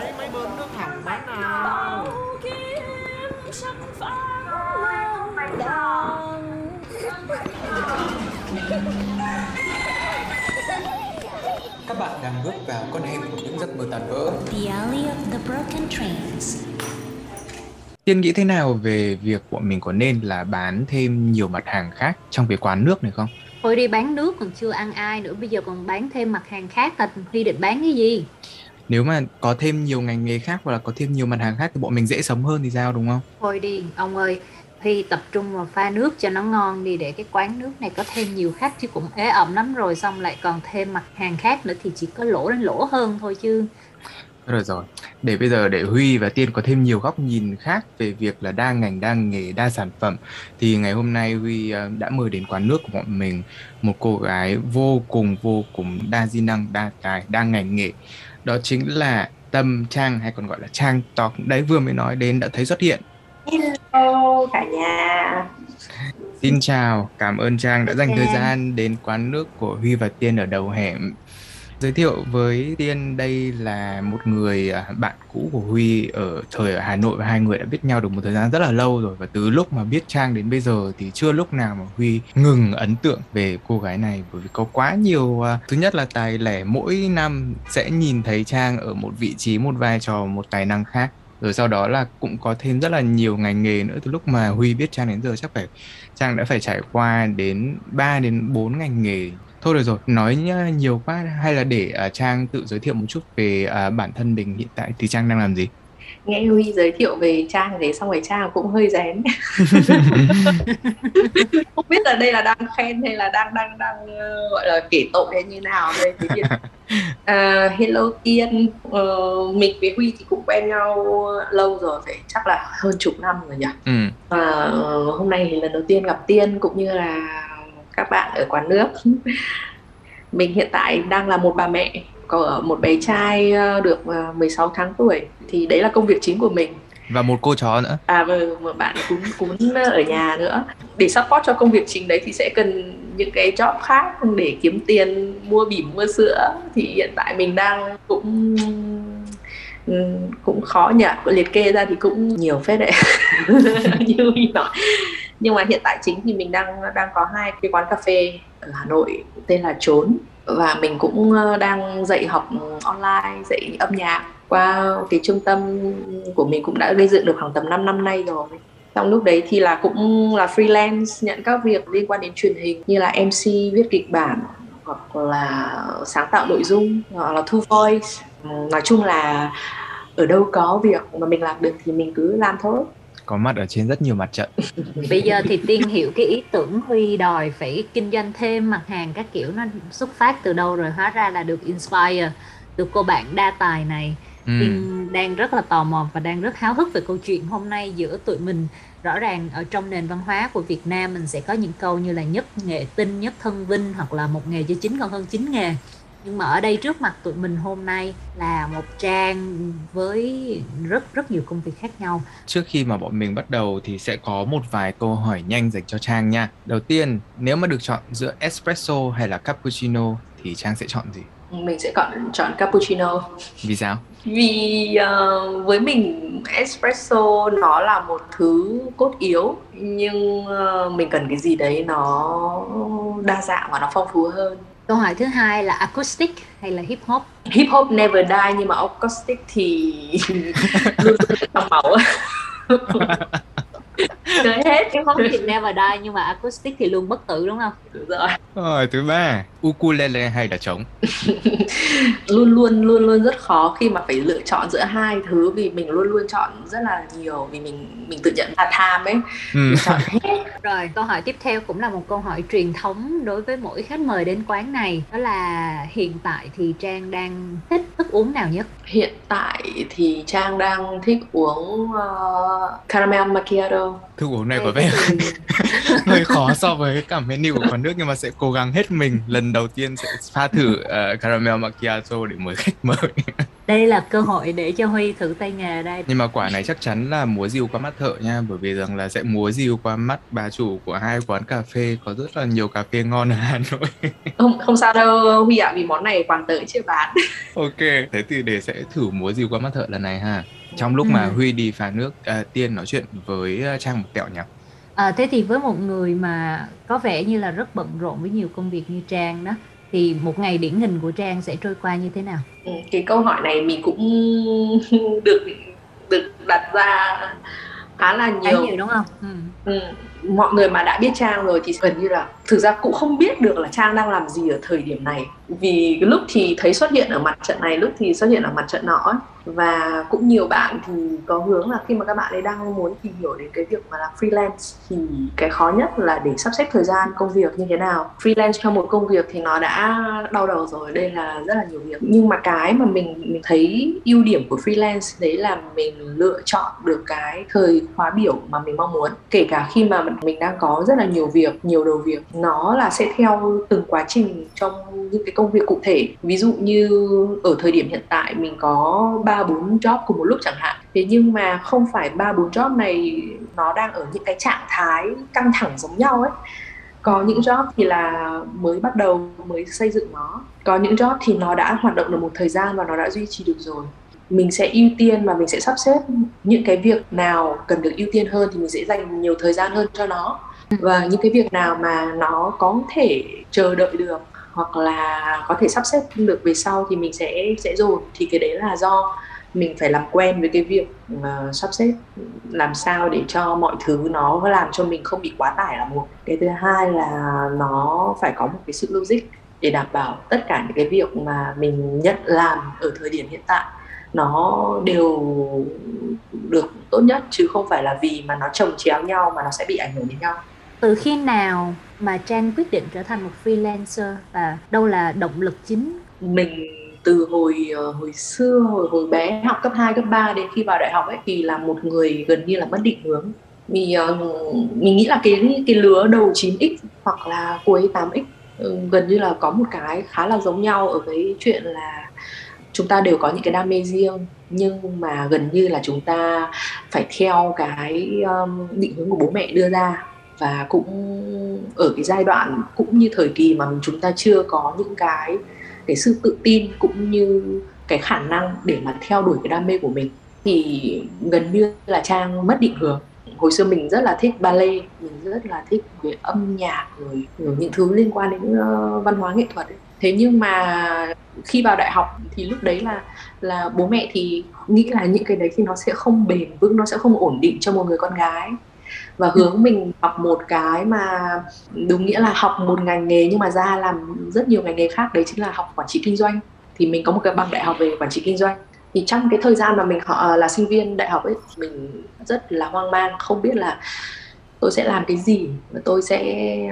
cháy mấy bơm nước hỏng bán nào Các bạn đang bước vào con hẻm của những giấc mơ tàn vỡ. The Alley of the Broken Trains. Tiên nghĩ thế nào về việc bọn mình có nên là bán thêm nhiều mặt hàng khác trong cái quán nước này không? Thôi đi bán nước còn chưa ăn ai nữa Bây giờ còn bán thêm mặt hàng khác là Huy định bán cái gì Nếu mà có thêm nhiều ngành nghề khác hoặc là có thêm nhiều mặt hàng khác thì bọn mình dễ sống hơn thì sao đúng không? Thôi đi ông ơi Huy tập trung vào pha nước cho nó ngon đi Để cái quán nước này có thêm nhiều khách Chứ cũng ế ẩm lắm rồi Xong lại còn thêm mặt hàng khác nữa Thì chỉ có lỗ đến lỗ hơn thôi chứ Rồi rồi, để bây giờ để Huy và Tiên có thêm nhiều góc nhìn khác về việc là đa ngành, đa nghề, đa sản phẩm thì ngày hôm nay Huy ờ, đã mời đến quán nước của bọn mình một cô gái vô cùng vô cùng đa di năng, đa tài, đa ngành nghề. Đó chính là Tâm Trang hay còn gọi là Trang Talk. Đấy vừa mới nói đến đã thấy xuất hiện. Hello cả nhà Xin chào, cảm ơn Trang đã dành thời gian đến quán nước của Huy và Tiên ở đầu hẻm. Giới thiệu với Tiên, đây là một người à, bạn cũ của Huy ở thời ở Hà Nội và hai người đã biết nhau được một thời gian rất là lâu rồi. Và từ lúc mà biết Trang đến bây giờ thì chưa lúc nào mà Huy ngừng ấn tượng về cô gái này. Bởi vì có quá nhiều à, thứ nhất là tài lẻ, mỗi năm sẽ nhìn thấy Trang ở một vị trí, một vai trò, một tài năng khác. Rồi sau đó là cũng có thêm rất là nhiều ngành nghề nữa. Từ lúc mà Huy biết Trang đến giờ, chắc phải, Trang đã phải trải qua đến 3 đến 4 ngành nghề thôi được rồi nói nhiều quá hay là để à, Trang tự giới thiệu một chút về à, bản thân mình hiện tại thì Trang đang làm gì? Nghe Huy giới thiệu về Trang thế xong rồi Trang cũng hơi rén. Không biết là đây là đang khen hay là đang đang đang ờ, gọi là kể tội hay như nào đây Thế thì, à, Hello Tiên Ờ, Mình với Huy thì cũng quen nhau lâu rồi Phải chắc là hơn chục năm rồi nhỉ? Ừ. Và hôm nay thì lần đầu tiên gặp Tiên cũng như là các bạn ở quán nước. Mình hiện tại đang là một bà mẹ có một bé trai ờ, được ờ, 16 tháng tuổi thì đấy là công việc chính của mình. và một cô chó nữa À và một bạn cún cún ở nhà nữa. Để support cho công việc chính đấy thì sẽ cần những cái job khác để kiếm tiền mua bỉm mua sữa thì hiện tại mình đang cũng cũng khó nhỉ liệt kê ra thì cũng nhiều phết đấy như Huy nói nhưng mà hiện tại chính thì mình đang đang có hai cái quán cà phê ở Hà Nội tên là Trốn. Và mình cũng ờ, đang dạy học online, dạy âm nhạc qua cái trung tâm của mình cũng đã gây dựng được khoảng tầm 5 năm nay rồi. Trong lúc đấy thì là cũng là freelance, nhận các việc liên quan đến truyền hình như là MC viết kịch bản hoặc là sáng tạo nội dung, hoặc là thu voice. Nói chung là ở đâu có việc mà mình làm được thì mình cứ làm thôi có mặt ở trên rất nhiều mặt trận. Bây giờ thì Tiên hiểu cái ý tưởng Huy đòi phải kinh doanh thêm mặt hàng các kiểu Nó xuất phát từ đâu rồi? Hóa ra là được inspire từ cô bạn đa tài này. Ừ. Tiên đang rất là tò mò và đang rất háo hức về câu chuyện hôm nay giữa tụi mình. Rõ ràng ở trong nền văn hóa của Việt Nam mình sẽ có những câu như là nhất nghệ tinh nhất thân vinh hoặc là một nghề cho chính còn hơn chín nghề nhưng mà ở đây trước mặt tụi mình hôm nay là một trang với rất rất nhiều công việc khác nhau. Trước khi mà bọn mình bắt đầu thì sẽ có một vài câu hỏi nhanh dành cho Trang nha. Đầu tiên nếu mà được chọn giữa espresso hay là cappuccino thì Trang sẽ chọn gì? Mình sẽ chọn chọn cappuccino. Vì sao? Vì ờ, với mình espresso nó là một thứ cốt yếu nhưng ờ, mình cần cái gì đấy nó đa dạng và nó phong phú hơn câu hỏi thứ hai là acoustic hay là hip hop? Hip hop never die nhưng mà acoustic thì luôn trong máu Chơi hết. Hip hop thì never die nhưng mà acoustic thì luôn bất tử đúng không? Đúng rồi. Rồi thứ ba. Ukulele hay là trống? Luôn luôn luôn luôn rất khó khi mà phải lựa chọn giữa hai thứ vì mình luôn luôn chọn rất là nhiều vì mình mình tự nhận là tham ấy. Ừ. mình chọn hết. Rồi, câu hỏi tiếp theo cũng là một câu hỏi truyền thống đối với mỗi khách mời đến quán này. Đó là hiện tại thì Trang đang thích thức uống nào nhất? hiện tại thì Trang đang thích uống uh, caramel macchiato thức uống này có vẻ hơi khó so với cả menu của quán nước nhưng mà sẽ cố gắng hết mình. Lần đầu tiên sẽ pha thử uh, caramel macchiato để mời khách mời. Đây là cơ hội để cho Huy thử tay nghề đây. Nhưng mà quả này chắc chắn là múa rìu qua mắt thợ nha bởi vì rằng là sẽ múa rìu qua mắt bà chủ của hai quán cà phê có rất là nhiều cà phê ngon ở Hà Nội. Không không sao đâu Huy ạ vì món này quán tới chưa bán. Ok thế thì để sẽ thử múa rìu qua mắt thợ lần này ha trong lúc mà Ừ. Huy đi pha nước à, Tiên nói chuyện với à, Trang một tẹo nhỉ À, thế thì với một người mà có vẻ như là rất bận rộn với nhiều công việc như Trang đó thì một ngày điển hình của Trang sẽ trôi qua như thế nào? Ừ, cái câu hỏi này mình cũng được được đặt ra khá là Khá nhiều nhiều đúng không? Ừ. Ừ. mọi người mà đã biết Trang rồi thì gần như là thực ra cũng không biết được là Trang đang làm gì ở thời điểm này. Vì lúc thì thấy xuất hiện ở mặt trận này, lúc thì xuất hiện ở mặt trận nọ ấy. và cũng nhiều bạn thì có hướng là khi mà các bạn ấy đang muốn tìm hiểu đến cái việc mà làm freelance thì cái khó nhất là để sắp xếp thời gian công việc như thế nào. Freelance cho một công việc thì nó đã đau đầu rồi, đây là rất là nhiều việc. Nhưng mà cái mà mình mình thấy ưu điểm của freelance đấy là mình lựa chọn được cái thời khóa biểu mà mình mong muốn. Kể cả khi mà mình đang có rất là nhiều việc, nhiều đầu việc nó là sẽ theo từng quá trình trong những cái công việc cụ thể. Ví dụ như ở thời điểm hiện tại mình có ba, bốn job cùng một lúc chẳng hạn. Thế nhưng mà không phải ba, bốn job này nó đang ở những cái trạng thái căng thẳng giống nhau ấy. Có những job thì là mới bắt đầu, mới xây dựng nó. Có những job thì nó đã hoạt động được một thời gian và nó đã duy trì được rồi. Mình sẽ ưu tiên và mình sẽ sắp xếp những cái việc nào cần được ưu tiên hơn thì mình sẽ dành nhiều thời gian hơn cho nó và những cái việc nào mà nó có thể chờ đợi được hoặc là có thể sắp xếp được về sau thì mình sẽ sẽ dồn. Thì cái đấy là do mình phải làm quen với cái việc uh, sắp xếp làm sao để cho mọi thứ nó làm cho mình không bị quá tải là một. Cái thứ hai là nó phải có một cái sự logic để đảm bảo tất cả những cái việc mà mình nhận làm ở thời điểm hiện tại nó đều được tốt nhất chứ không phải là vì mà nó trồng chéo nhau mà nó sẽ bị ảnh hưởng đến nhau. Từ khi nào mà Trang quyết định trở thành một freelancer và đâu là động lực chính? mình từ hồi ờ, hồi xưa hồi hồi bé học cấp 2, cấp 3 đến khi vào đại học ấy thì là một người gần như là mất định hướng vì ờ, mình nghĩ là cái cái lứa đầu 9x hoặc là cuối 8x ừ, gần như là có một cái khá là giống nhau ở cái chuyện là chúng ta đều có những cái đam mê riêng nhưng mà gần như là chúng ta phải theo cái um, định hướng của bố mẹ đưa ra và cũng ở cái giai đoạn cũng như thời kỳ mà chúng ta chưa có những cái cái sự tự tin cũng như cái khả năng để mà theo đuổi cái đam mê của mình. Thì gần như là trang mất định hướng. Hồi xưa mình rất là thích ballet mình rất là thích về âm nhạc rồi, rồi những thứ liên quan đến uh, văn hóa nghệ thuật ấy. thế nhưng mà khi vào đại học thì lúc đấy là là bố mẹ thì nghĩ là những cái đấy thì nó sẽ không bền vững nó sẽ không ổn định cho một người con gái và hướng mình học một cái mà đúng nghĩa là học một ngành nghề nhưng mà ra làm rất nhiều ngành nghề khác, đấy chính là học quản trị kinh doanh. Thì mình có một cái bằng đại học về quản trị kinh doanh. Thì trong cái thời gian mà mình họ ờ, là sinh viên đại học ấy mình rất là hoang mang, không biết là tôi sẽ làm cái gì và tôi sẽ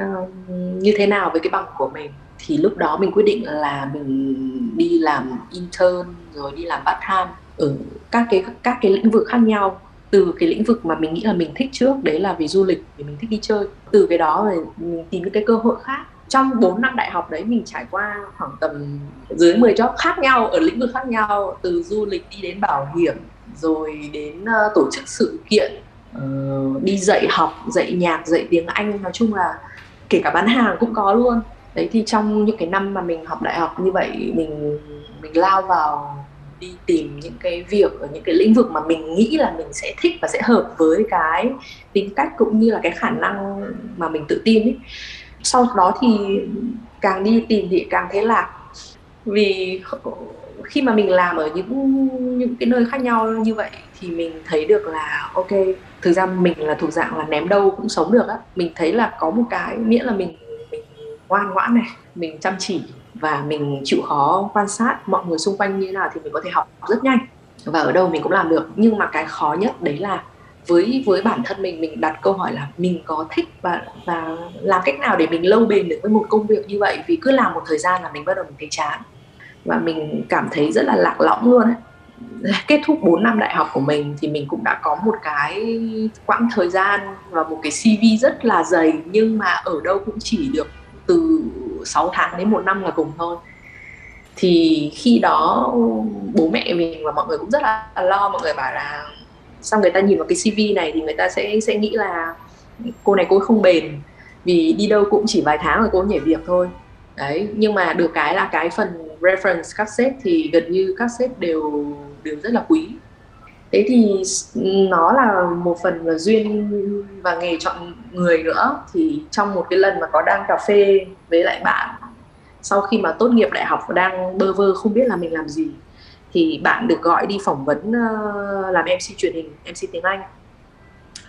ờ, như thế nào với cái bằng của mình. Thì lúc đó mình quyết định là mình đi làm intern rồi đi làm part time ở các cái các cái lĩnh vực khác nhau từ cái lĩnh vực mà mình nghĩ là mình thích trước đấy là về du lịch vì mình thích đi chơi. Từ cái đó rồi mình tìm những cái cơ hội khác. Trong 4 năm đại học đấy mình trải qua khoảng tầm dưới 10 job khác nhau ở lĩnh vực khác nhau từ du lịch đi đến bảo hiểm rồi đến uh, tổ chức sự kiện uh, đi dạy học dạy nhạc dạy tiếng anh. Nói chung là kể cả bán hàng cũng có luôn. Đấy thì trong những cái năm mà mình học đại học như vậy mình mình lao vào đi tìm những cái việc ở những cái lĩnh vực mà mình nghĩ là mình sẽ thích và sẽ hợp với cái tính cách cũng như là cái khả năng mà mình tự tin ấy. Sau đó thì càng đi tìm thì càng thấy lạc. Vì khi mà mình làm ở những những cái nơi khác nhau như vậy thì mình thấy được là, ok, thực ra mình là thuộc dạng là ném đâu cũng sống được á. Mình thấy là có một cái miễn là mình mình ngoan ngoãn này, mình chăm chỉ và mình chịu khó quan sát mọi người xung quanh như thế nào thì mình có thể học rất nhanh. Và ở đâu mình cũng làm được. Nhưng mà cái khó nhất đấy là với với bản thân mình mình đặt câu hỏi là mình có thích và và làm cách nào để mình lâu bền được với một công việc như vậy? Vì cứ làm một thời gian là mình bắt đầu mình thấy chán. Và mình cảm thấy rất là lạc lõng luôn ấy. Kết thúc 4 năm đại học của mình thì mình cũng đã có một cái quãng thời gian và một cái CV rất là dày, nhưng mà ở đâu cũng chỉ được từ 6 tháng đến một năm là cùng thôi. Thì khi đó bố mẹ mình và mọi người cũng rất là lo, mọi người bảo là sao người ta nhìn vào cái CV này thì người ta sẽ sẽ nghĩ là cô này cô ấy không bền, vì đi đâu cũng chỉ vài tháng rồi cô nhảy việc thôi. Đấy, nhưng mà được cái là cái phần reference các sếp thì gần như các sếp đều đều rất là quý thế thì nó là một phần là duyên và nghề chọn người nữa. Thì trong một cái lần mà có đang cà phê với lại bạn sau khi mà tốt nghiệp đại học đang bơ vơ không biết là mình làm gì thì bạn được gọi đi phỏng vấn uh, làm MC truyền hình MC tiếng Anh.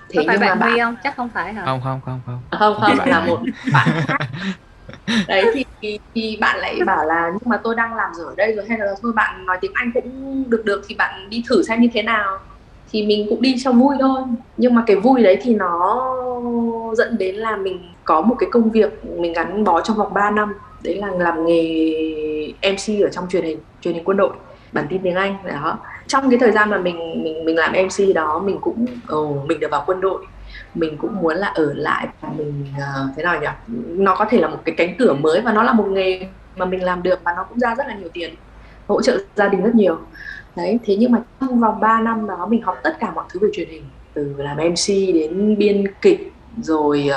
Thế có phải nhưng bạn mà bạn không? Chắc không phải hả? Không không không không. Không không bạn là một bạn khác đấy thì, thì bạn lại bảo là nhưng mà tôi đang làm rồi ở đây rồi hay là thôi bạn nói tiếng Anh cũng được được thì bạn đi thử xem như thế nào. Thì mình cũng đi cho vui thôi. Nhưng mà cái vui đấy thì nó dẫn đến là mình có một cái công việc mình gắn bó trong vòng 3 năm. Đấy là làm nghề MC ở trong truyền hình truyền hình quân đội bản tin tiếng Anh đó. Trong cái thời gian mà mình mình mình làm MC đó mình cũng oh, mình được vào quân đội mình cũng muốn là ở lại và mình uh, thế nào nhỉ? Nó có thể là một cái cánh cửa mới và nó là một nghề mà mình làm được và nó cũng ra rất là nhiều tiền hỗ trợ gia đình rất nhiều. Đấy thế nhưng mà trong vòng 3 năm đó mình học tất cả mọi thứ về truyền hình từ làm MC đến biên kịch rồi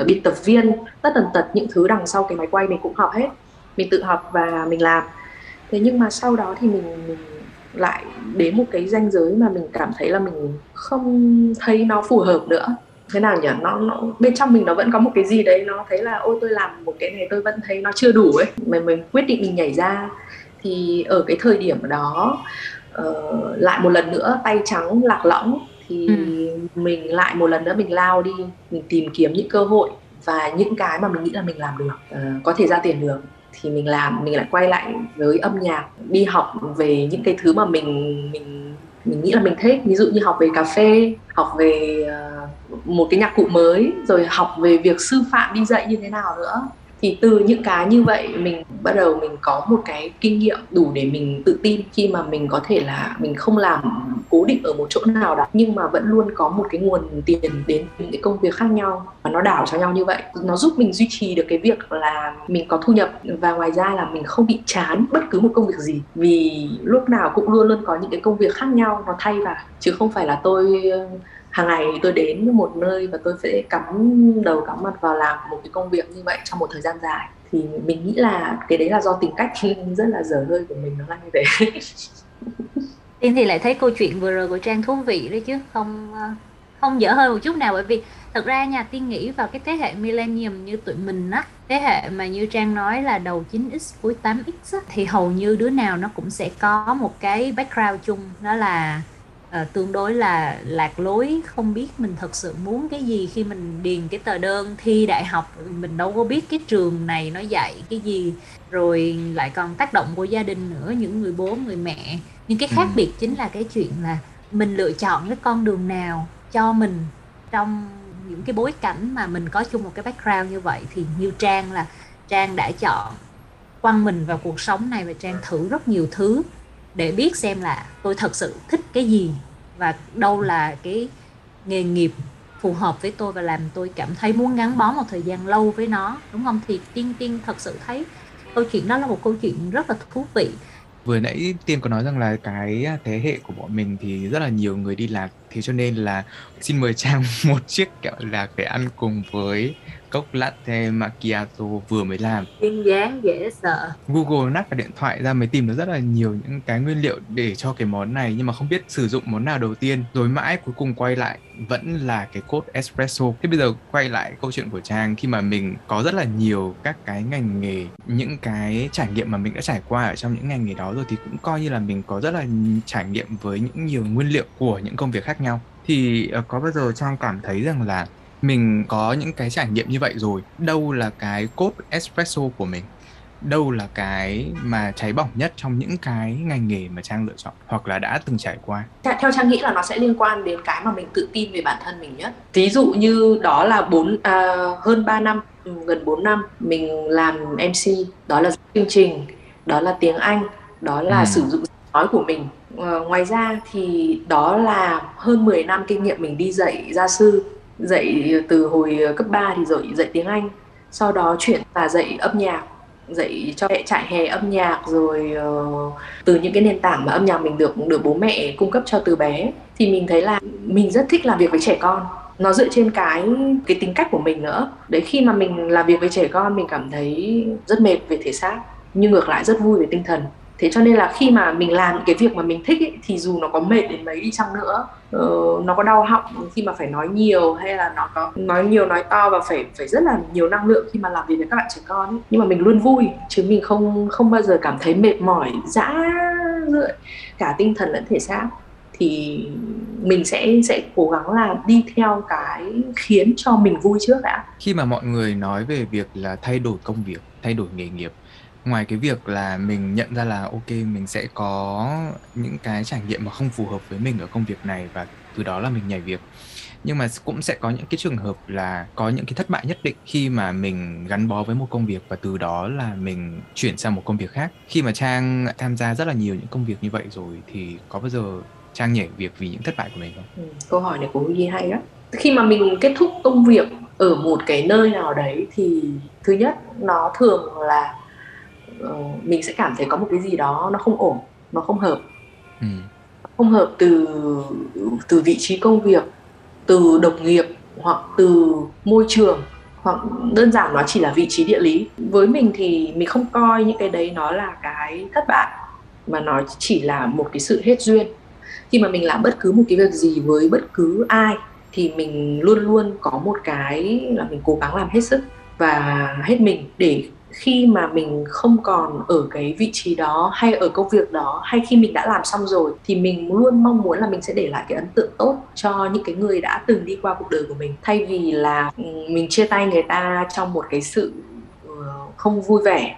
uh, biên tập viên tất tần tật những thứ đằng sau cái máy quay mình cũng học hết mình tự học và mình làm. Thế nhưng mà sau đó thì mình, mình lại đến một cái ranh giới mà mình cảm thấy là mình không thấy nó phù hợp nữa. Thế nào nhỉ? Nó, nó bên trong mình nó vẫn có một cái gì đấy nó thấy là ôi tôi làm một cái này tôi vẫn thấy nó chưa đủ ấy. Mình mình quyết định mình nhảy ra. Thì ở cái thời điểm đó uh, lại một lần nữa tay trắng lạc lõng thì ừ. mình lại một lần nữa mình lao đi mình tìm kiếm những cơ hội và những cái mà mình nghĩ là mình làm được uh, có thể ra tiền được thì mình làm mình lại quay lại với âm nhạc đi học về những cái thứ mà mình mình mình nghĩ là mình thích. Ví dụ như học về cà phê học về uh, một cái nhạc cụ mới rồi học về việc sư phạm đi dạy như thế nào nữa thì từ những cái như vậy, mình bắt đầu mình có một cái kinh nghiệm đủ để mình tự tin khi mà mình có thể là mình không làm cố định ở một chỗ nào đó, nhưng mà vẫn luôn có một cái nguồn tiền đến những cái công việc khác nhau và nó đảo cho nhau như vậy. Nó giúp mình duy trì được cái việc là mình có thu nhập và ngoài ra là mình không bị chán bất cứ một công việc gì. Vì lúc nào cũng luôn luôn có những cái công việc khác nhau nó thay vào, chứ không phải là tôi hàng ngày tôi đến một nơi và tôi sẽ cắm đầu cắm mặt vào làm một cái công việc như vậy trong một thời gian dài. Thì mình nghĩ là cái đấy là do tính cách rất là dở hơi của mình nó là như thế. Tiên thì lại thấy câu chuyện vừa rồi của Trang thú vị đấy chứ không ờ, không dở hơi một chút nào. Bởi vì thật ra nhà Tiên nghĩ vào cái thế hệ millennium như tụi mình á thế hệ mà như Trang nói là đầu 9x cuối 8x á, thì hầu như đứa nào nó cũng sẽ có một cái background chung đó là uh, tương đối là lạc lối không biết mình thật sự muốn cái gì khi mình điền cái tờ đơn thi đại học. Mình đâu có biết cái trường này nó dạy cái gì. Rồi lại còn tác động của gia đình nữa những người bố người mẹ. Nhưng cái khác ừ. biệt chính là cái chuyện là mình lựa chọn cái con đường nào cho mình. Trong những cái bối cảnh mà mình có chung một cái background như vậy thì như trang là trang đã chọn quăng mình vào cuộc sống này và trang thử rất nhiều thứ để biết xem là tôi thật sự thích cái gì và đâu là cái nghề nghiệp phù hợp với tôi và làm tôi cảm thấy muốn gắn bó một thời gian lâu với nó, đúng không? Thì tiên tiên thật sự thấy câu chuyện đó là một câu chuyện rất là thú vị. Vừa nãy tiên có nói rằng là cái thế hệ của bọn mình thì rất là nhiều người đi lạc, thế cho nên là xin mời trang một chiếc kẹo lạc để ăn cùng với cốc latte macchiato vừa mới làm. Duyên dáng dễ sợ. Google nắp vào điện thoại ra mới tìm được rất là nhiều những cái nguyên liệu để cho cái món này nhưng mà không biết sử dụng món nào đầu tiên. Rồi mãi cuối cùng quay lại vẫn là cái cốt espresso. Thế bây giờ quay lại câu chuyện của trang khi mà mình có rất là nhiều các cái ngành nghề những cái trải nghiệm mà mình đã trải qua ở trong những ngành nghề đó rồi thì cũng coi như là mình có rất là trải nghiệm với những nhiều nguyên liệu của những công việc khác nhau. Thì uh, có bao giờ trang cảm thấy rằng là mình có những cái trải nghiệm như vậy rồi. Đâu là cái cốt espresso của mình? Đâu là cái mà cháy bỏng nhất trong những cái ngành nghề mà trang lựa chọn hoặc là đã từng trải qua? Theo trang nghĩ là nó sẽ liên quan đến cái mà mình tự tin về bản thân mình nhất. Ví dụ như đó là bốn à, hơn 3 năm gần 4 năm mình làm mc đó là chương trình đó là tiếng anh đó là ừ. sử dụng nói của mình. À, ngoài ra thì đó là hơn 10 năm kinh nghiệm mình đi dạy gia sư dạy từ hồi ờ, cấp 3 thì rồi dạy tiếng Anh. Sau đó chuyển là dạy âm nhạc dạy cho mẹ trại hè âm nhạc rồi uh, từ những cái nền tảng mà âm nhạc mình được được bố mẹ cung cấp cho từ bé. Thì mình thấy là mình rất thích làm việc với trẻ con. Nó dựa trên cái cái tính cách của mình nữa. Đấy khi mà mình làm việc với trẻ con mình cảm thấy rất mệt về thể xác nhưng ngược lại rất vui về tinh thần thế cho nên là khi mà mình làm cái việc mà mình thích ấy, thì dù nó có mệt đến mấy đi chăng nữa uh, nó có đau họng khi mà phải nói nhiều hay là nó có nói nhiều nói to và phải phải rất là nhiều năng lượng khi mà làm việc với các bạn trẻ con ấy. nhưng mà mình luôn vui chứ mình không không bao giờ cảm thấy mệt mỏi dã rượi cả tinh thần lẫn thể xác thì mình sẽ sẽ cố gắng là đi theo cái khiến cho mình vui trước đã khi mà mọi người nói về việc là thay đổi công việc thay đổi nghề nghiệp ngoài cái việc là mình nhận ra là ok mình sẽ có những cái trải nghiệm mà không phù hợp với mình ở công việc này và từ đó là mình nhảy việc. Nhưng mà cũng sẽ có những cái trường hợp là có những cái thất bại nhất định khi mà mình gắn bó với một công việc và từ đó là mình chuyển sang một công việc khác. Khi mà trang tham gia rất là nhiều những công việc như vậy rồi thì có bao giờ trang nhảy việc vì những thất bại của mình không? Ừ, câu hỏi này của Huy hay đó khi mà mình kết thúc công việc ở một cái nơi nào đấy thì thứ nhất nó thường là uh, mình sẽ cảm thấy có một cái gì đó nó không ổn nó không hợp. Ừ. không hợp từ từ vị trí công việc từ đồng nghiệp hoặc từ môi trường hoặc đơn giản nó chỉ là vị trí địa lý. Với mình thì mình không coi những cái đấy nó là cái thất bại mà nó chỉ là một cái sự hết duyên. Khi mà mình làm bất cứ một cái việc gì với bất cứ ai thì mình luôn luôn có một cái là mình cố gắng làm hết sức và hết mình để khi mà mình không còn ở cái vị trí đó hay ở công việc đó hay khi mình đã làm xong rồi thì mình luôn mong muốn là mình sẽ để lại cái ấn tượng tốt cho những cái người đã từng đi qua cuộc đời của mình. Thay vì là ừ, mình chia tay người ta trong một cái sự ờ, không vui vẻ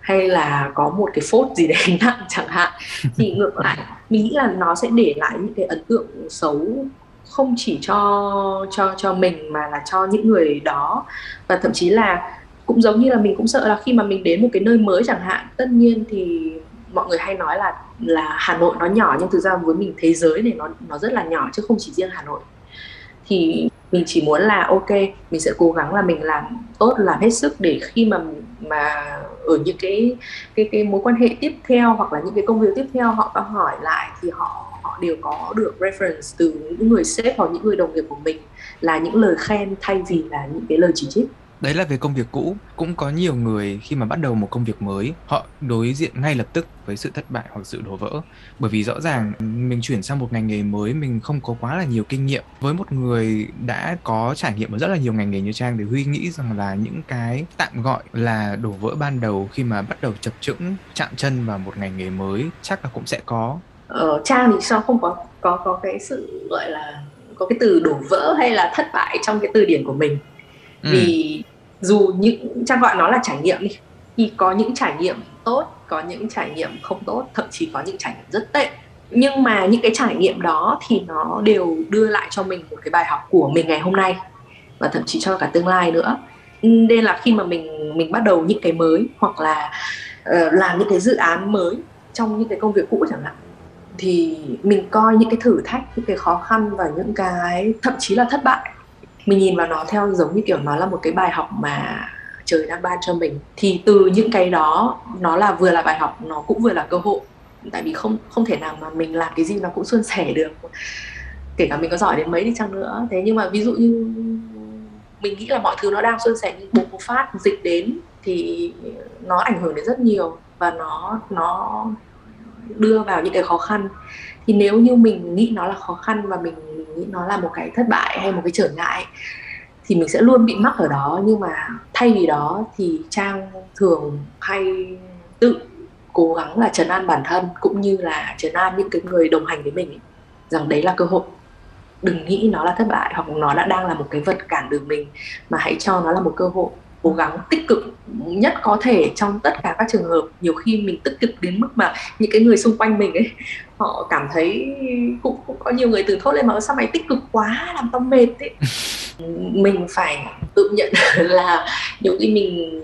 hay là có một cái phốt gì đấy nặng chẳng hạn thì ngược lại mình nghĩ là nó sẽ để lại những cái ấn tượng xấu không chỉ cho cho cho mình mà là cho những người đó. Và thậm chí là cũng giống như là mình cũng sợ là khi mà mình đến một cái nơi mới chẳng hạn, tất nhiên thì mọi người hay nói là là Hà Nội nó nhỏ nhưng thực ra với mình thế giới này nó nó rất là nhỏ chứ không chỉ riêng Hà Nội. Thì mình chỉ muốn là ok, mình sẽ cố gắng là mình làm tốt, làm hết sức để khi mà mà ở những cái cái cái mối quan hệ tiếp theo hoặc là những cái công việc tiếp theo họ có hỏi lại thì họ họ đều có được reference từ những người sếp hoặc những người đồng nghiệp của mình là những lời khen thay vì là những cái lời chỉ trích đấy là về công việc cũ. Cũng có nhiều người khi mà bắt đầu một công việc mới họ đối diện ngay lập tức với sự thất bại hoặc sự đổ vỡ. Bởi vì rõ ràng mình chuyển sang một ngành nghề mới mình không có quá là nhiều kinh nghiệm. Với một người đã có trải nghiệm ở rất là nhiều ngành nghề như trang thì huy nghĩ rằng là những cái tạm gọi là đổ vỡ ban đầu khi mà bắt đầu chập chững chạm chân vào một ngành nghề mới chắc là cũng sẽ có. Ờ, trang thì sao? Không có có có cái sự gọi là có cái từ đổ vỡ hay là thất bại trong cái từ điển của mình. Ừ. vì dù những trang gọi nó là trải nghiệm đi. Thì có những trải nghiệm tốt có những trải nghiệm không tốt thậm chí có những trải nghiệm rất tệ. Nhưng mà những cái trải nghiệm đó thì nó đều đưa lại cho mình một cái bài học của mình ngày hôm nay và thậm chí cho cả tương lai nữa. Nên là khi mà mình mình bắt đầu những cái mới hoặc là uh, làm những cái dự án mới trong những cái công việc cũ chẳng hạn thì mình coi những cái thử thách những cái khó khăn và những cái thậm chí là thất bại mình nhìn vào nó theo giống như kiểu nó là một cái bài học mà trời đang ban cho mình. Thì từ những cái đó, nó là vừa là bài học, nó cũng vừa là cơ hội. Tại vì không không thể nào mà mình làm cái gì nó cũng suôn sẻ được. Kể cả mình có giỏi đến mấy đi chăng nữa. Thế nhưng mà ví dụ như mình nghĩ là mọi thứ nó đang suôn sẻ nhưng bùng phát dịch đến thì nó ảnh hưởng đến rất nhiều và nó nó đưa vào những cái khó khăn. Thì nếu như mình nghĩ nó là khó khăn và mình nghĩ nó là một cái thất bại hay một cái trở ngại thì mình sẽ luôn bị mắc ở đó. Nhưng mà thay vì đó thì trang thường hay tự cố gắng là trấn an bản thân cũng như là trấn an những cái người đồng hành với mình ấy, rằng đấy là cơ hội. Đừng nghĩ nó là thất bại hoặc nó đã đang là một cái vật cản đường mình mà hãy cho nó là một cơ hội cố gắng tích cực nhất có thể trong tất cả các trường hợp. Nhiều khi mình tích cực đến mức mà những cái người xung quanh mình ấy họ cảm thấy cũng, cũng có nhiều người từ thốt lên mà sao mày tích cực quá làm tao mệt ấy mình phải tự nhận là nhiều khi mình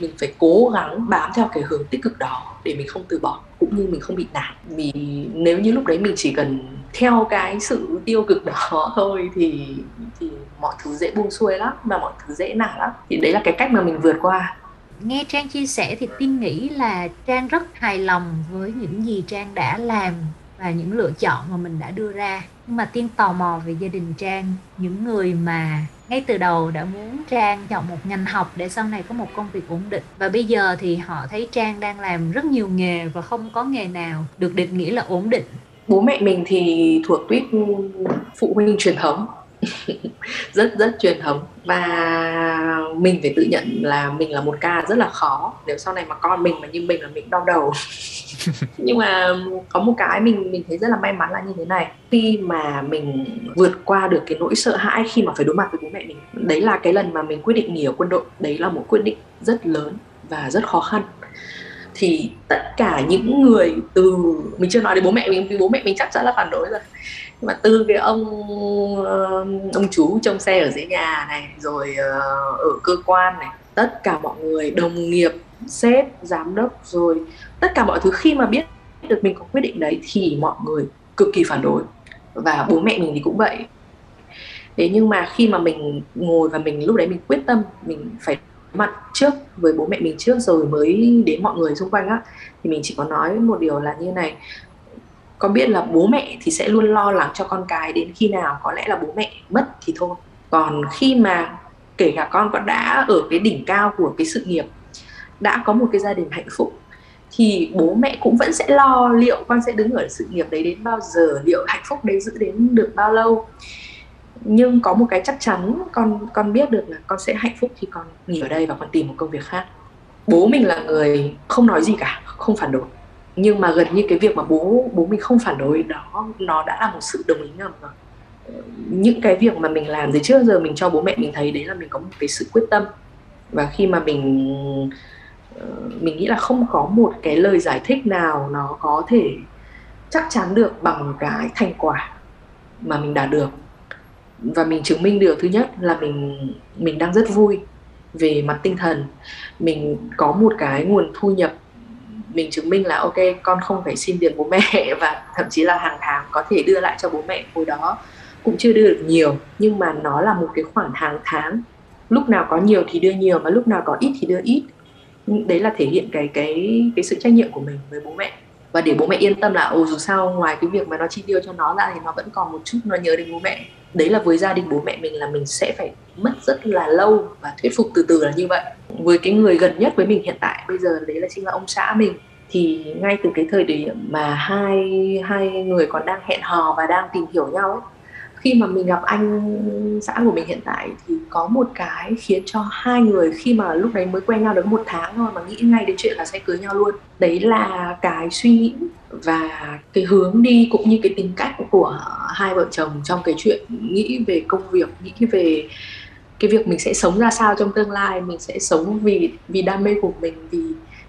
mình phải cố gắng bám theo cái hướng tích cực đó để mình không từ bỏ, cũng như mình không bị nản. Vì nếu như lúc đấy mình chỉ cần theo cái sự tiêu cực đó thôi thì thì mọi thứ dễ buông xuôi lắm và mọi thứ dễ nản lắm. Thì đấy là cái cách mà mình vượt qua. Nghe Trang chia sẻ thì Tiên nghĩ là Trang rất hài lòng với những gì Trang đã làm và những lựa chọn mà mình đã đưa ra. Nhưng mà Tiên tò mò về gia đình Trang, những người mà ngay từ đầu đã muốn Trang chọn một ngành học để sau này có một công việc ổn định. Và bây giờ thì họ thấy Trang đang làm rất nhiều nghề và không có nghề nào được định nghĩa là ổn định. Bố mẹ mình thì thuộc tuyết phụ huynh truyền thống. rất rất truyền thống. Và mình phải tự nhận là mình là một ca rất là khó. Nếu sau này mà con mình mà như mình là mình đau đầu. Nhưng mà có một cái mình mình thấy rất là may mắn là như thế này. Khi mà mình vượt qua được cái nỗi sợ hãi khi mà phải đối mặt với bố mẹ mình đấy là cái lần mà mình quyết định nghỉ ở quân đội. Đấy là một quyết định rất lớn và rất khó khăn thì tất cả những người từ, mình chưa nói đến bố mẹ mình vì bố mẹ mình chắc chắn là phản đối rồi. Nhưng mà từ cái ông ờ, ông chú trông xe ở dưới nhà này, rồi ờ, ở cơ quan này, tất cả mọi người, đồng nghiệp, sếp, giám đốc, rồi tất cả mọi thứ, khi mà biết được mình có quyết định đấy thì mọi người cực kỳ phản đối. Và bố mẹ mình thì cũng vậy. Thế nhưng mà khi mà mình ngồi và mình, lúc đấy mình quyết tâm mình phải mặt trước, với bố mẹ mình trước rồi mới đến mọi người xung quanh á. Thì mình chỉ có nói một điều là như này con biết là bố mẹ thì sẽ luôn lo lắng cho con cái đến khi nào, có lẽ là bố mẹ mất thì thôi. Còn khi mà kể cả con có đã ở cái đỉnh cao của cái sự nghiệp, đã có một cái gia đình hạnh phúc, thì bố mẹ cũng vẫn sẽ lo liệu con sẽ đứng ở sự nghiệp đấy đến bao giờ, liệu hạnh phúc đấy giữ đến được bao lâu nhưng có một cái chắc chắn con con biết được là con sẽ hạnh phúc khi con nghỉ ở đây và con tìm một công việc khác. Bố mình là người không nói gì cả, không phản đối. Nhưng mà gần như cái việc mà bố bố mình không phản đối đó, nó đã là một sự đồng ý ngầm rồi. Những cái việc mà mình làm từ trước giờ mình cho bố mẹ mình thấy, đấy là mình có một cái sự quyết tâm. Và khi mà mình ờ, mình nghĩ là không có một cái lời giải thích nào nó có thể chắc chắn được bằng cái thành quả mà mình đạt được và mình chứng minh được, thứ nhất là mình mình đang rất vui về mặt tinh thần. Mình có một cái nguồn thu nhập, mình chứng minh là, ok, con không phải xin tiền bố mẹ và thậm chí là hàng tháng có thể đưa lại cho bố mẹ hồi đó cũng chưa đưa được nhiều. Nhưng mà nó là một cái khoản hàng tháng. Lúc nào có nhiều thì đưa nhiều mà lúc nào có ít thì đưa ít. Đấy là thể hiện cái cái cái sự trách nhiệm của mình với bố mẹ. Và để bố mẹ yên tâm là, ồ, dù sao ngoài cái việc mà nó chi tiêu cho nó ra thì nó vẫn còn một chút, nó nhớ đến bố mẹ đấy là với gia đình bố mẹ mình là mình sẽ phải mất rất là lâu và thuyết phục từ từ là như vậy. Với cái người gần nhất với mình hiện tại, bây giờ đấy là chính là ông xã mình. Thì ngay từ cái thời điểm mà hai hai người còn đang hẹn hò và đang tìm hiểu nhau ấy khi mà mình gặp anh xã của mình hiện tại thì có một cái khiến cho hai người khi mà lúc đấy mới quen nhau được một tháng thôi mà nghĩ ngay đến chuyện là sẽ cưới nhau luôn đấy là cái suy nghĩ và cái hướng đi cũng như cái tính cách của hai vợ chồng trong cái chuyện nghĩ về công việc, nghĩ về cái việc mình sẽ sống ra sao trong tương lai, mình sẽ sống vì vì đam mê của mình, vì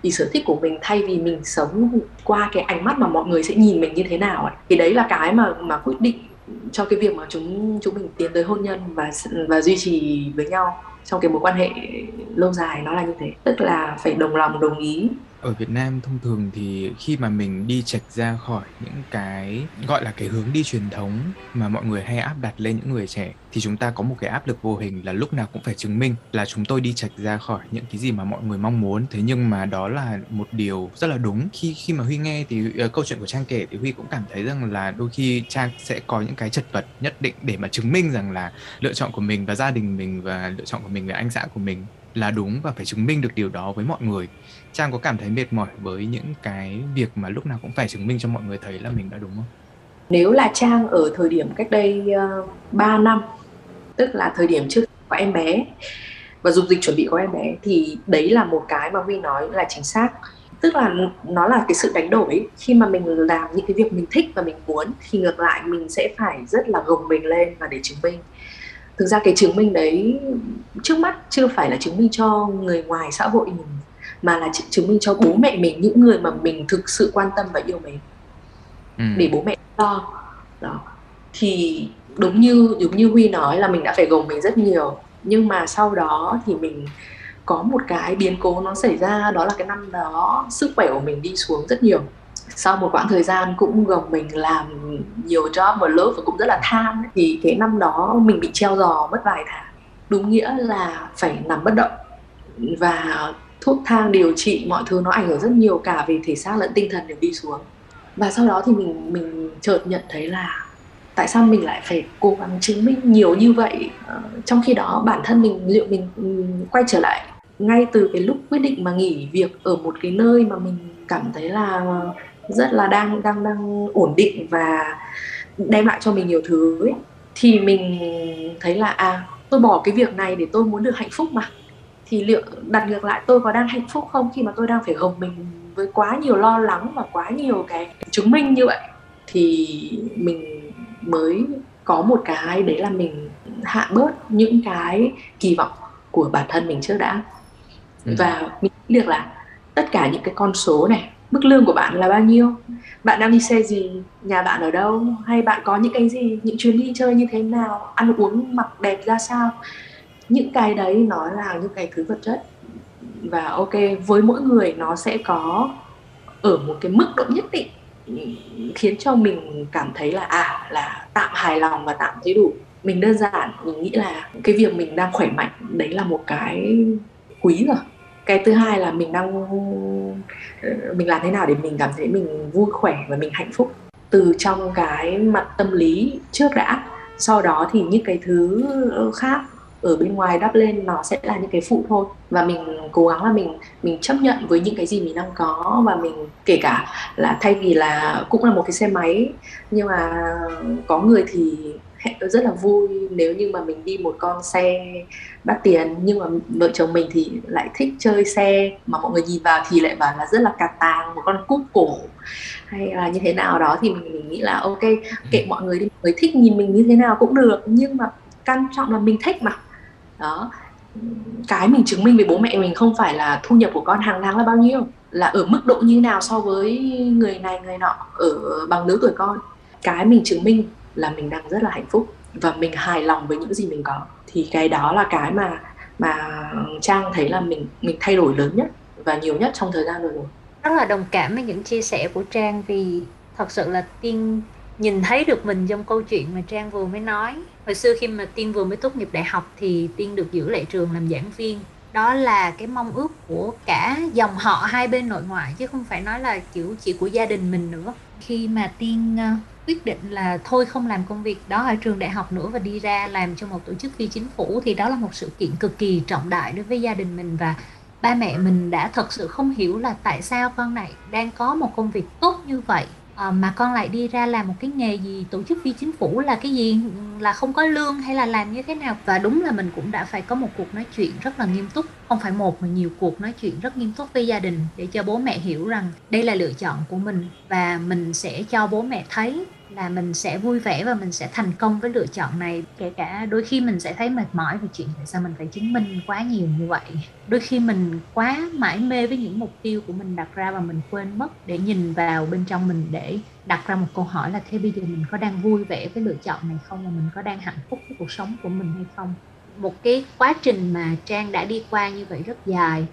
vì sở thích của mình thay vì mình sống qua cái ánh mắt mà mọi người sẽ nhìn mình như thế nào ấy. thì đấy là cái mà mà quyết định cho cái việc mà chúng chúng mình tiến tới hôn nhân và và duy trì với nhau trong cái mối quan hệ lâu dài nó là như thế. Tức là phải đồng lòng, đồng ý ở Việt Nam thông thường thì khi mà mình đi chệch ra khỏi những cái gọi là cái hướng đi truyền thống mà mọi người hay áp đặt lên những người trẻ thì chúng ta có một cái áp lực vô hình là lúc nào cũng phải chứng minh là chúng tôi đi chệch ra khỏi những cái gì mà mọi người mong muốn. Thế nhưng mà đó là một điều rất là đúng. Khi khi mà huy nghe thì uh, câu chuyện của trang kể thì huy cũng cảm thấy rằng là đôi khi trang sẽ có những cái chật vật nhất định để mà chứng minh rằng là lựa chọn của mình và gia đình mình và lựa chọn của mình và anh xã của mình là đúng và phải chứng minh được điều đó với mọi người. Trang có cảm thấy mệt mỏi với những cái việc mà lúc nào cũng phải chứng minh cho mọi người thấy là mình đã đúng không? Nếu là Trang ở thời điểm cách đây ờ, uh, 3 năm tức là thời điểm trước có em bé và dục dịch chuẩn bị có em bé thì đấy là một cái mà Huy nói là chính xác. Tức là nó là cái sự đánh đổi. Khi mà mình làm những cái việc mình thích và mình muốn thì ngược lại mình sẽ phải rất là gồng mình lên và để chứng minh thực ra cái chứng minh đấy trước mắt chưa phải là chứng minh cho người ngoài xã hội mình mà là chứng minh cho bố mẹ mình những người mà mình thực sự quan tâm và yêu mến. Ừ. để bố mẹ lo. Đó. Thì đúng như đúng như huy nói là mình đã phải gồng mình rất nhiều nhưng mà sau đó thì mình có một cái biến cố nó xảy ra đó là cái năm đó sức khỏe của mình đi xuống rất nhiều sau một quãng thời gian cũng gồng mình làm nhiều job một lớp và cũng rất là tham thì cái năm đó mình bị treo giò mất vài tháng. Đúng nghĩa là phải nằm bất động và thuốc thang điều trị mọi thứ nó ảnh hưởng rất nhiều cả về thể xác lẫn tinh thần đều đi xuống. Và sau đó thì mình mình chợt nhận thấy là tại sao mình lại phải cố gắng chứng minh nhiều như vậy? Ờ, trong khi đó bản thân mình, liệu mình quay trở lại ngay từ cái lúc quyết định mà nghỉ việc ở một cái nơi mà mình cảm thấy là rất là đang đang đang ổn định và đem lại cho mình nhiều thứ ấy, thì mình thấy là à tôi bỏ cái việc này để tôi muốn được hạnh phúc mà. Thì liệu đặt ngược lại tôi có đang hạnh phúc không khi mà tôi đang phải gồng mình với quá nhiều lo lắng và quá nhiều cái chứng minh như vậy? Thì mình mới có một cái đấy là mình hạ bớt những cái kỳ vọng của bản thân mình trước đã. Ừ. và mình được là tất cả những cái con số này mức lương của bạn là bao nhiêu? Bạn đang đi xe gì? Nhà bạn ở đâu? Hay bạn có những cái gì, những chuyến đi chơi như thế nào? Ăn uống mặc đẹp ra sao? Những cái đấy nó là những cái thứ vật chất. Và ok, với mỗi người nó sẽ có ở một cái mức độ nhất định khiến cho mình cảm thấy là à là tạm hài lòng và tạm thấy đủ. Mình đơn giản, mình nghĩ là cái việc mình đang khỏe mạnh, đấy là một cái quý rồi. Cái thứ hai là mình đang Ờ, mình làm thế nào để mình cảm thấy mình vui khỏe và mình hạnh phúc? Từ trong cái mặt tâm lý trước đã, sau đó thì những cái thứ ờ, khác ở bên ngoài đắp lên nó sẽ là những cái phụ thôi. Và mình cố gắng là mình mình chấp nhận với những cái gì mình đang có và mình kể cả là thay vì là, cũng là một cái xe máy, nhưng mà có người thì rất là vui. Nếu như mà mình đi một con xe đắt tiền nhưng mà vợ chồng mình thì lại thích chơi xe mà mọi người nhìn vào thì lại bảo là rất là cà tàng một con cúp cổ. Hay là như thế nào đó thì mình, mình nghĩ là ok kệ mọi người đi mọi người thích nhìn mình như thế nào cũng được nhưng mà quan trọng là mình thích mà. Đó. Cái mình chứng minh với bố mẹ mình không phải là thu nhập của con hàng tháng là bao nhiêu là ở mức độ như nào so với người này người nọ ở bằng lứa tuổi con. Cái mình chứng minh là mình đang rất là hạnh phúc và mình hài lòng với những gì mình có. Thì cái đó là cái mà mà trang thấy là mình mình thay đổi lớn nhất và nhiều nhất trong thời gian vừa rồi. Rất là đồng cảm với những chia sẻ của trang vì thật sự là tiên nhìn thấy được mình trong câu chuyện mà trang vừa mới nói. Hồi xưa khi mà tiên vừa mới tốt nghiệp đại học thì tiên được giữ lại trường làm giảng viên. Đó là cái mong ước của cả dòng họ hai bên nội ngoại chứ không phải nói là kiểu chỉ của gia đình mình nữa. Khi mà tiên ờ, quyết định là thôi không làm công việc đó ở trường đại học nữa và đi ra làm cho một tổ chức phi chính phủ thì đó là một sự kiện cực kỳ trọng đại đối với gia đình mình và ba mẹ mình đã thật sự không hiểu là tại sao con này đang có một công việc tốt như vậy. À, mà con lại đi ra làm một cái nghề gì tổ chức phi chính phủ là cái gì là không có lương hay là làm như thế nào? Và đúng là mình cũng đã phải có một cuộc nói chuyện rất là nghiêm túc không phải một mà nhiều cuộc nói chuyện rất nghiêm túc với gia đình để cho bố mẹ hiểu rằng đây là lựa chọn của mình và mình sẽ cho bố mẹ thấy là mình sẽ vui vẻ và mình sẽ thành công với lựa chọn này. Kể cả đôi khi mình sẽ thấy mệt mỏi về chuyện tại sao mình phải chứng minh quá nhiều như vậy. Đôi khi mình quá mãi mê với những mục tiêu của mình đặt ra và mình quên mất để nhìn vào bên trong mình để đặt ra một câu hỏi là thế bây giờ mình có đang vui vẻ với lựa chọn này không? Và mình có đang hạnh phúc với cuộc sống của mình hay không? Một cái quá trình mà trang đã đi qua như vậy rất dài,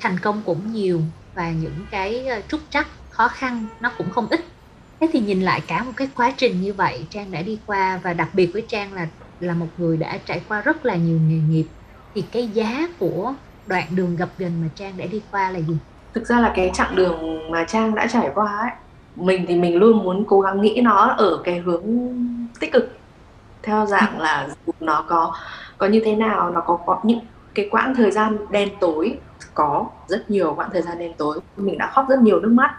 thành công cũng nhiều và những cái ờ, trúc trắc khó khăn nó cũng không ít thế thì nhìn lại cả một cái quá trình như vậy, trang đã đi qua và đặc biệt với trang là là một người đã trải qua rất là nhiều nghề nghiệp. Thì cái giá của đoạn đường gập ghềnh mà trang đã đi qua là gì? Thực ra là cái chặng đường mà trang đã trải qua ấy, mình thì mình luôn muốn cố gắng nghĩ nó ở cái hướng tích cực. Theo dạng là nó có có như thế nào, nó có có những cái quãng thời gian đen tối, có rất nhiều quãng thời gian đen tối. Mình đã khóc rất nhiều nước mắt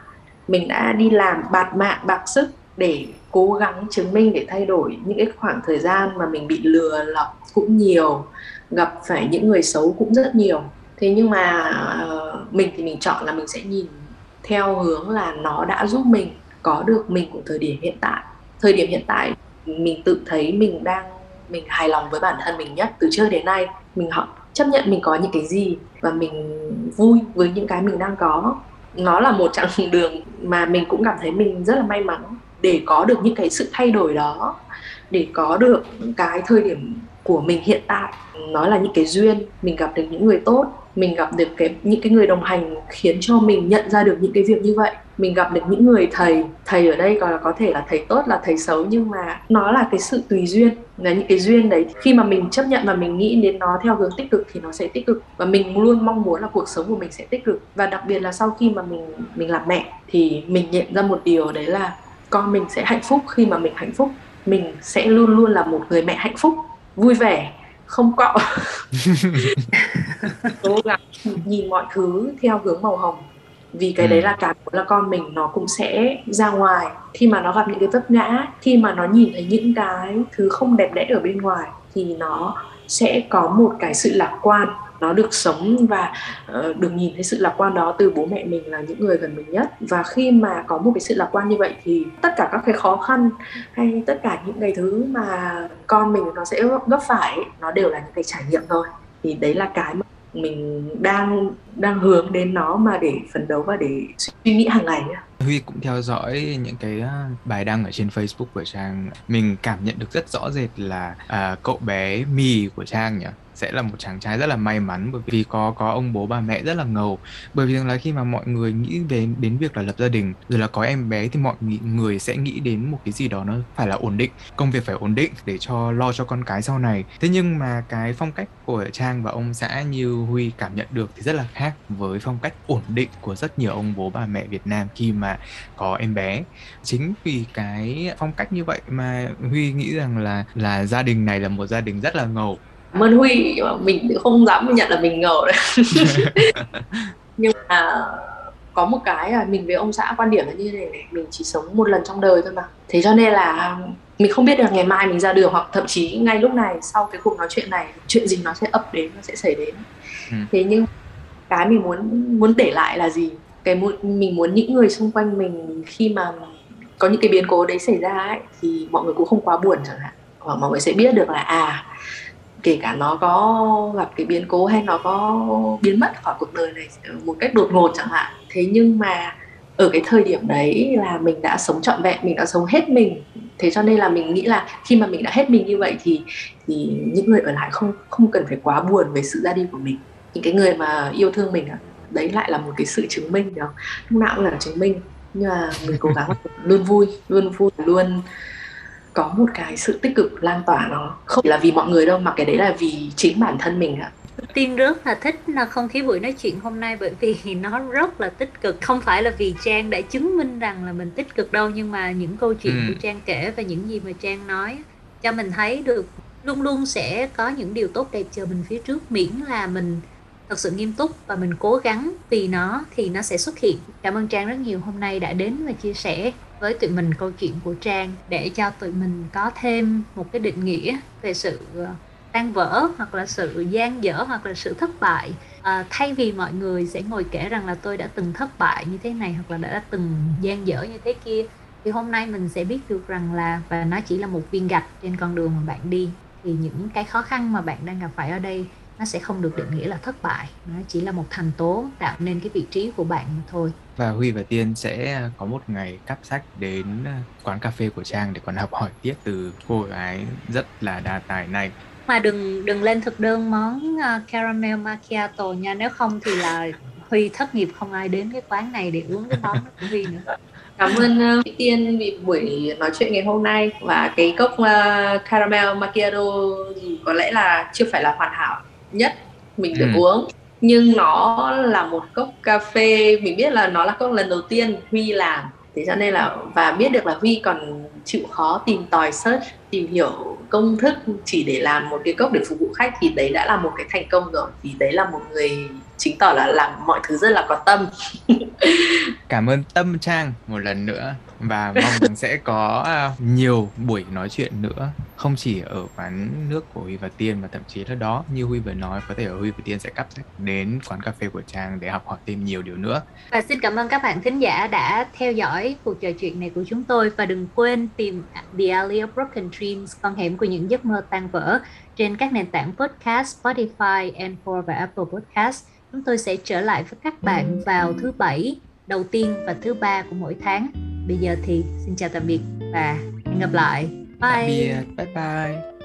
mình đã đi làm bạt mạng bạc sức để cố gắng chứng minh để thay đổi những cái khoảng thời gian mà mình bị lừa lọc cũng nhiều gặp phải những người xấu cũng rất nhiều. Thế nhưng mà uh, mình thì mình chọn là mình sẽ nhìn theo hướng là nó đã giúp mình có được mình của thời điểm hiện tại. Thời điểm hiện tại mình tự thấy mình đang mình hài lòng với bản thân mình nhất từ trước đến nay. Mình học chấp nhận mình có những cái gì và mình vui với những cái mình đang có nó là một chặng đường mà mình cũng cảm thấy mình rất là may mắn để có được những cái sự thay đổi đó, để có được cái thời điểm của mình hiện tại, nó là những cái duyên, mình gặp được những người tốt, mình gặp được cái, những cái người đồng hành khiến cho mình nhận ra được những cái việc như vậy. Mình gặp được những người thầy thầy ở đây còn là có thể là thầy tốt, là thầy xấu, nhưng mà nó là cái sự tùy duyên. Là những cái duyên đấy, khi mà mình chấp nhận và mình nghĩ đến nó theo hướng tích cực thì nó sẽ tích cực. Và mình luôn mong muốn là cuộc sống của mình sẽ tích cực. Và đặc biệt là sau khi mà mình mình làm mẹ thì mình nhận ra một điều đấy là con mình sẽ hạnh phúc khi mà mình hạnh phúc. Mình sẽ luôn luôn là một người mẹ hạnh phúc vui vẻ không cọ. Cố gắng nhìn mọi thứ theo hướng màu hồng. Vì cái Ừ. đấy là cái là con mình nó cũng sẽ ra ngoài. Khi mà nó gặp những cái vấp ngã khi mà nó nhìn thấy những cái thứ không đẹp đẽ ở bên ngoài thì nó sẽ có một cái sự lạc quan nó được sống và uh, được nhìn thấy sự lạc quan đó từ bố mẹ mình là những người gần mình nhất. Và khi mà có một cái sự lạc quan như vậy thì tất cả các cái khó khăn hay tất cả những cái thứ mà con mình nó sẽ gấp phải nó đều là những cái trải nghiệm thôi. Thì đấy là cái mà mình đang đang hướng đến nó mà để phấn đấu và để suy nghĩ hàng ngày. Huy cũng theo dõi những cái à, bài đăng ở trên Facebook của Trang mình cảm nhận được rất rõ rệt là à, cậu bé Mì của Trang nhỉ sẽ là một chàng trai rất là may mắn bởi vì có có ông bố bà mẹ rất là ngầu. Bởi vì rằng là khi mà mọi người nghĩ về, đến việc là lập gia đình, rồi là có em bé thì mọi người sẽ nghĩ đến một cái gì đó nó phải là ổn định, công việc phải ổn định để cho, lo cho con cái sau này. Thế nhưng mà cái phong cách của Trang và ông xã như Huy cảm nhận được thì rất là khác với phong cách ổn định của rất nhiều ông bố bà mẹ Việt Nam khi mà có em bé. Chính vì cái phong cách như vậy mà Huy nghĩ rằng là là gia đình này là một gia đình rất là ngầu. Cảm ơn Huy mà mình cũng không dám nhận là mình ngầu đấy. Nhưng mà có một cái là mình với ông xã quan điểm là như thế này này mình chỉ sống một lần trong đời thôi mà. Thế cho nên là mình không biết được ngày mai mình ra đường hoặc thậm chí ngay lúc này sau cái cuộc nói chuyện này chuyện gì nó sẽ ập đến nó sẽ xảy đến. Ừ. thế nhưng cái mình muốn muốn để lại là gì? Cái muốn mình muốn những người xung quanh mình khi mà có những cái biến cố đấy xảy ra ấy thì mọi người cũng không quá buồn chẳng hạn. Và mọi người sẽ biết được là à kể cả nó có gặp cái biến cố hay nó có biến mất khỏi cuộc đời này ờ, một cách đột ngột chẳng hạn. Thế nhưng mà ở cái thời điểm đấy là mình đã sống trọn vẹn, mình đã sống hết mình. Thế cho nên là mình nghĩ là khi mà mình đã hết mình như vậy thì thì những người ở lại không không cần phải quá buồn về sự ra đi của mình. Những cái người mà yêu thương mình đấy lại là một cái sự chứng minh đó lúc nào cũng là chứng minh, nhưng mà mình cố gắng luôn vui luôn vui, luôn có một cái sự tích cực lan tỏa nó. Không. Chỉ là vì mọi người đâu mà cái đấy là vì chính bản thân mình ạ. Tiên rất là thích là không khí buổi nói chuyện hôm nay bởi vì nó rất là tích cực. Không phải là vì Trang đã chứng minh rằng là mình tích cực đâu Nhưng mà những câu chuyện Ừ. của Trang kể và những gì mà Trang nói Cho mình thấy được luôn luôn sẽ có những điều tốt đẹp chờ mình phía trước. Miễn là mình thật sự nghiêm túc và mình cố gắng vì nó thì nó sẽ xuất hiện. Cảm ơn Trang rất nhiều hôm nay đã đến và chia sẻ với tụi mình câu chuyện của Trang Để cho tụi mình có thêm một cái định nghĩa về sự ờ, tan vỡ hoặc là sự gian dở hoặc là sự thất bại. À, thay vì mọi người sẽ ngồi kể rằng là tôi đã từng thất bại như thế này hoặc là đã từng gian dở như thế kia thì hôm nay mình sẽ biết được rằng là và nó chỉ là một viên gạch trên con đường mà bạn đi thì những cái khó khăn mà bạn đang gặp phải ở đây nó sẽ không được định nghĩa là thất bại. Nó chỉ là một thành tố tạo nên cái vị trí của bạn mà thôi. Và Huy và Tiên sẽ có một ngày cắp sách đến à, quán cà phê của Trang để còn học hỏi tiếp từ cô gái rất là đa tài này. Mà đừng đừng lên thực đơn món uh, caramel macchiato nha. Nếu không thì là Huy thất nghiệp không ai đến cái quán này để uống cái món đó của Huy nữa. Cảm ơn uh, Tiên vì buổi nói chuyện ngày hôm nay. Và cái cốc uh, caramel macchiato dù có lẽ là chưa phải là hoàn hảo nhất mình được Ừ. uống. Nhưng nó là một cốc cà phê mình biết là nó là cốc lần đầu tiên Huy làm. Thế cho nên là và biết được là Huy còn chịu khó tìm tòi search tìm hiểu công thức chỉ để làm một cái cốc để phục vụ khách thì đấy đã là một cái thành công rồi. Thì đấy là một người chứng tỏ là làm mọi thứ rất là có tâm. Cảm ơn Tâm Trang một lần nữa và mong rằng sẽ có à, nhiều buổi nói chuyện nữa không chỉ ở quán nước của Huy và Tiên mà thậm chí là đó. Như Huy vừa nói có thể ở Huy và Tiên sẽ cắp sách đến quán cà phê của Trang để học hỏi thêm nhiều điều nữa. Và xin cảm ơn các bạn thính giả đã theo dõi cuộc trò chuyện này của chúng tôi. Và đừng quên tìm The Alley of Broken Dreams, con hẻm của những giấc mơ tan vỡ trên các nền tảng podcast Spotify, Anchor và Apple Podcast. Chúng tôi sẽ trở lại với các bạn vào thứ bảy đầu tiên và thứ ba của mỗi tháng. Bây giờ thì xin chào tạm biệt và hẹn gặp lại. tạm Bye. biệt bye bye